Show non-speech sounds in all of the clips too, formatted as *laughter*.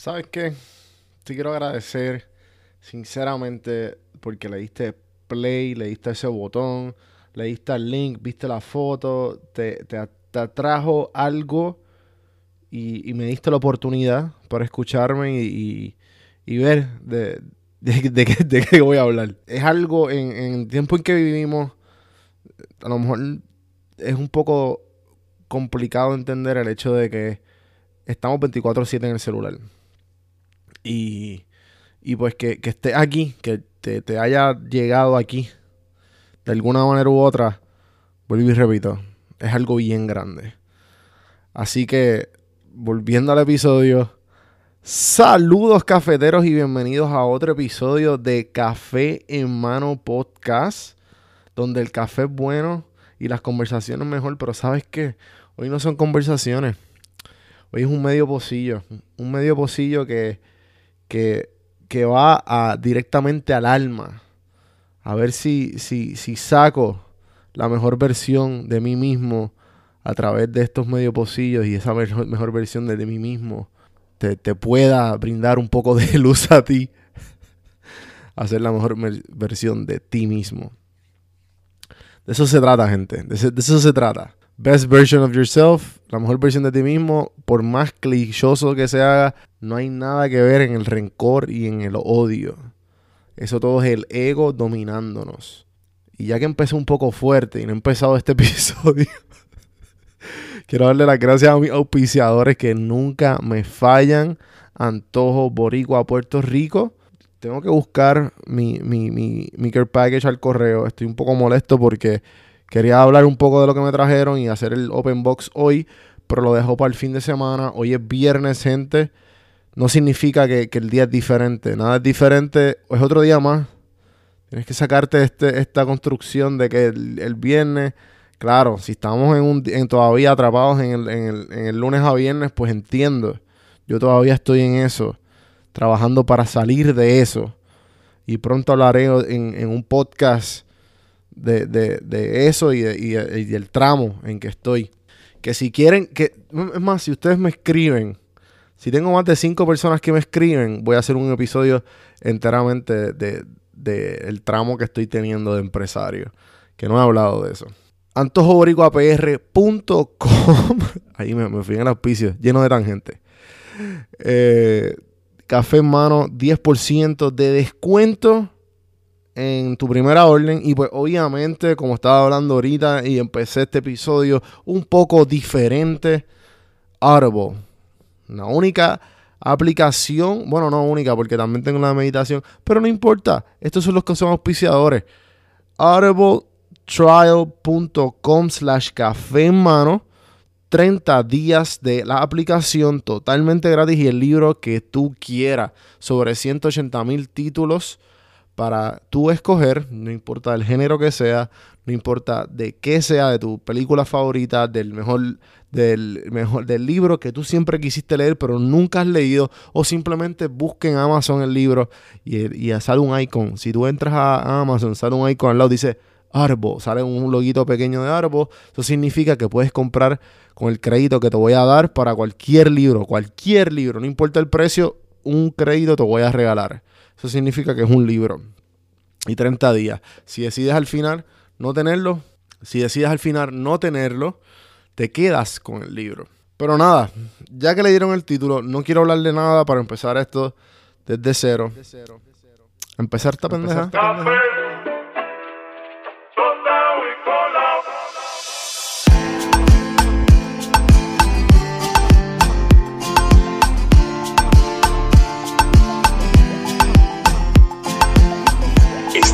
¿Sabes qué? Te quiero agradecer sinceramente porque le diste play, le diste ese botón, le diste el link, viste la foto, te, te, atrajo algo y, me diste la oportunidad para escucharme y, ver de, de, qué, voy a hablar. Es algo en, en el tiempo en que vivimos, a lo mejor es un poco complicado entender el hecho de que estamos 24/7 en el celular. Y, y pues que, que estés aquí, que te, te, haya llegado aquí, de alguna manera u otra, vuelvo y repito, es algo bien grande. Así que, volviendo al episodio, saludos cafeteros y bienvenidos a otro episodio de Café en Mano Podcast, donde el café es bueno y las conversaciones mejor, pero sabes qué, hoy no son conversaciones, hoy es un medio pocillo, un medio pocillo que que, va a, directamente al alma. A ver si, si, si saco la mejor versión de mí mismo a través de estos medios pocillos y esa mejor, versión de, mí mismo te, pueda brindar un poco de *laughs* luz a ti. Hacer la mejor versión de ti mismo. De eso se trata, gente. de eso se trata best version of yourself, la mejor versión de ti mismo, por más clichoso que se haga, no hay nada que ver en el rencor y en el odio. Eso todo es el ego dominándonos. Y ya que empecé un poco fuerte y no he empezado este *laughs* episodio, quiero darle las gracias a mis auspiciadores que nunca me fallan. Antojo Boricua Puerto Rico. Tengo que buscar mi, mi, mi, mi care package al correo. Estoy un poco molesto porque Quería hablar un poco de lo que me trajeron y hacer el open box hoy, pero lo dejo para el fin de semana. Hoy es viernes, gente. No significa que, el día es diferente. Nada es diferente. Es otro día más. Tienes que sacarte este, esta construcción de que el, viernes, claro, si estamos en un, en todavía atrapados en el, en, el, lunes a viernes, pues entiendo. Yo todavía estoy en eso, trabajando para salir de eso. Y pronto hablaré en, en un podcast de, de, de eso y, y, del tramo en que estoy. Que si quieren, que es más, si ustedes me escriben, si tengo más de cinco personas que me escriben, voy a hacer un episodio enteramente de, de tramo que estoy teniendo de empresario. Que no he hablado de eso. AntojoBoricuaPR.com *laughs* Ahí me, me fui en el auspicio, lleno de tangente. Eh, café en mano, 10% de descuento en tu primera orden y pues obviamente como estaba hablando ahorita y empecé este episodio un poco diferente Audible. La única aplicación bueno no única porque también tengo la meditación pero no importa estos son los que son auspiciadores. Audibletrial.com slash café en mano 30 días de la aplicación totalmente gratis y el libro que tú quieras sobre 180 mil títulos para tú escoger, no importa el género que sea, no importa de qué sea, de tu película favorita, del mejor, del mejor, del libro que tú siempre quisiste leer, pero nunca has leído, o simplemente busque en Amazon el libro y, y sale un icon. Si tú entras a Amazon, sale un icon al lado, dice Arbo, sale un loguito pequeño de Arbo. Eso significa que puedes comprar con el crédito que te voy a dar para cualquier libro, cualquier libro, no importa el precio, un crédito te voy a regalar. Eso significa que es un libro. Y 30 días. Si decides al final no tenerlo, si decides al final no tenerlo, te quedas con el libro. Pero nada, ya que le dieron el título, no quiero hablarle nada para empezar esto desde cero. Empezar esta pendeja.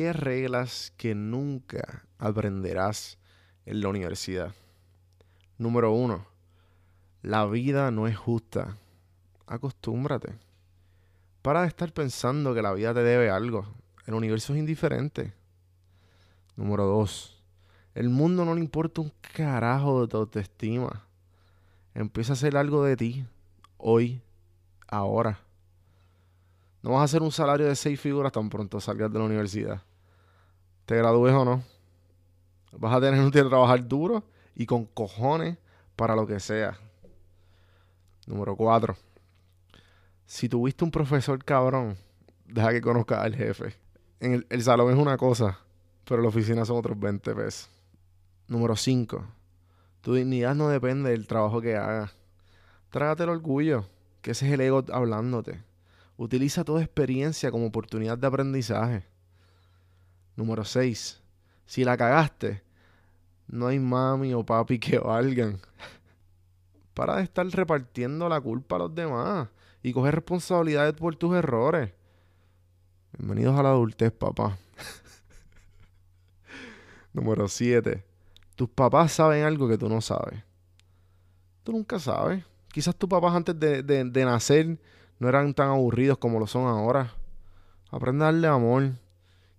10 reglas que nunca aprenderás en la universidad. Número 1. La vida no es justa. acostúmbrate. Para de estar pensando que la vida te debe algo. El universo es indiferente. Número dos. El mundo no le importa un carajo de tu autoestima. Empieza a hacer algo de ti. Hoy. Ahora. No vas a hacer un salario de seis figuras tan pronto salgas de la universidad. Te gradúes o no. Vas a tener que trabajar duro y con cojones para lo que sea. Número cuatro. Si tuviste un profesor cabrón, deja que conozca al jefe. En el, el salón es una cosa, pero la oficina son otros 20 pesos. Número 5. Tu dignidad no depende del trabajo que hagas. Trágate el orgullo, que ese es el ego hablándote. Utiliza toda experiencia como oportunidad de aprendizaje. Número 6. Si la cagaste, no hay mami o papi que valgan. *laughs* Para de estar repartiendo la culpa a los demás y coger responsabilidades por tus errores. Bienvenidos a la adultez, papá. *laughs* Número 7. Tus papás saben algo que tú no sabes. Tú nunca sabes. Quizás tus papás antes de, de, nacer no eran tan aburridos como lo son ahora. Aprende a darle amor,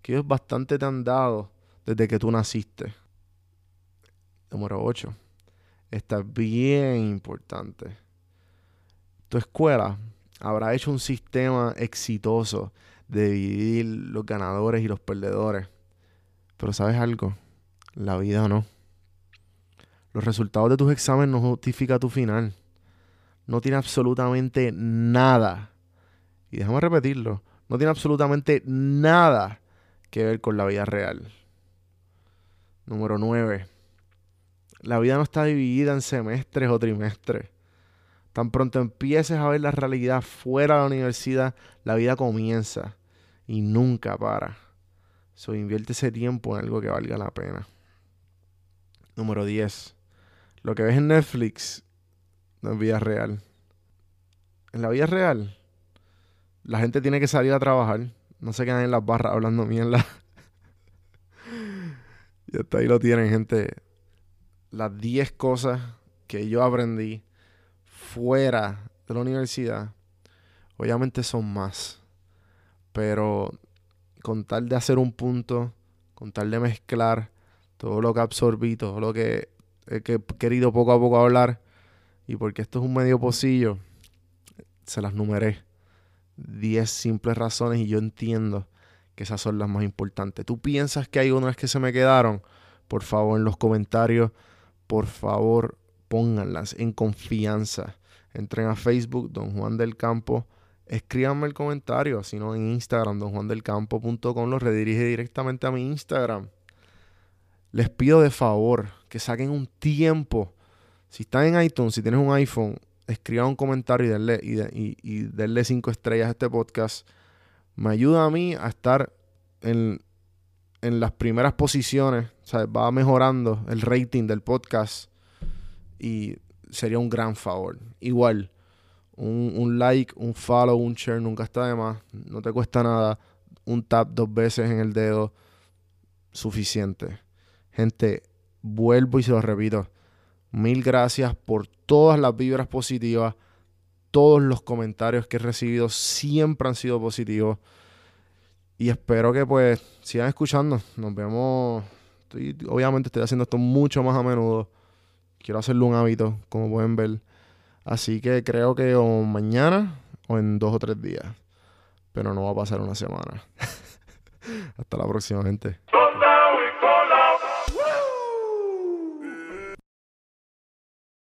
que ellos bastante te han dado desde que tú naciste. Número 8. Esta es bien importante. Tu escuela habrá hecho un sistema exitoso de dividir los ganadores y los perdedores. Pero ¿sabes algo? La vida no. Los resultados de tus exámenes no justifican tu final. No tiene absolutamente nada. Y déjame repetirlo. No tiene absolutamente nada que ver con la vida real. Número 9. La vida no está dividida en semestres o trimestres. Tan pronto empieces a ver la realidad fuera de la universidad, la vida comienza y nunca para. So, invierte ese tiempo en algo que valga la pena. Número 10. Lo que ves en Netflix no es vida real. En la vida real, la gente tiene que salir a trabajar. No se quedan en las barras hablando mierda. y hasta ahí lo tienen, gente. Las 10 cosas que yo aprendí fuera de la universidad, obviamente son más. Pero con tal de hacer un punto, con tal de mezclar todo lo que absorbí, todo lo que he querido poco a poco hablar, y porque esto es un medio pocillo, se las numeré. 10 simples razones y yo entiendo que esas son las más importantes. ¿Tú piensas que hay unas que se me quedaron? Por favor, en los comentarios, por favor, pónganlas en confianza. Entren a Facebook, Don Juan del Campo. Escríbanme el comentario, si no en Instagram, donjuandelcampo.com, lo redirige directamente a mi Instagram. Les pido de favor que saquen un tiempo. Si están en iTunes, si tienes un iPhone, escriban un comentario y denle, y, denle cinco estrellas a este podcast. Me ayuda a mí a estar en, en las primeras posiciones. O sea, va mejorando el rating del podcast. Y sería un gran favor. Igual, un, un, like, un follow, un share nunca está de más. No te cuesta nada. Un tap dos veces en el dedo, suficiente. Gente, vuelvo y se lo repito. Mil gracias por todas las vibras positivas. Todos los comentarios que he recibido siempre han sido positivos. Y espero que pues sigan escuchando. Nos vemos. Obviamente estoy haciendo esto mucho más a menudo. Quiero hacerlo un hábito, como pueden ver. Así que creo que o mañana o en dos o tres días. Pero no va a pasar una semana. *laughs* Hasta la próxima, gente.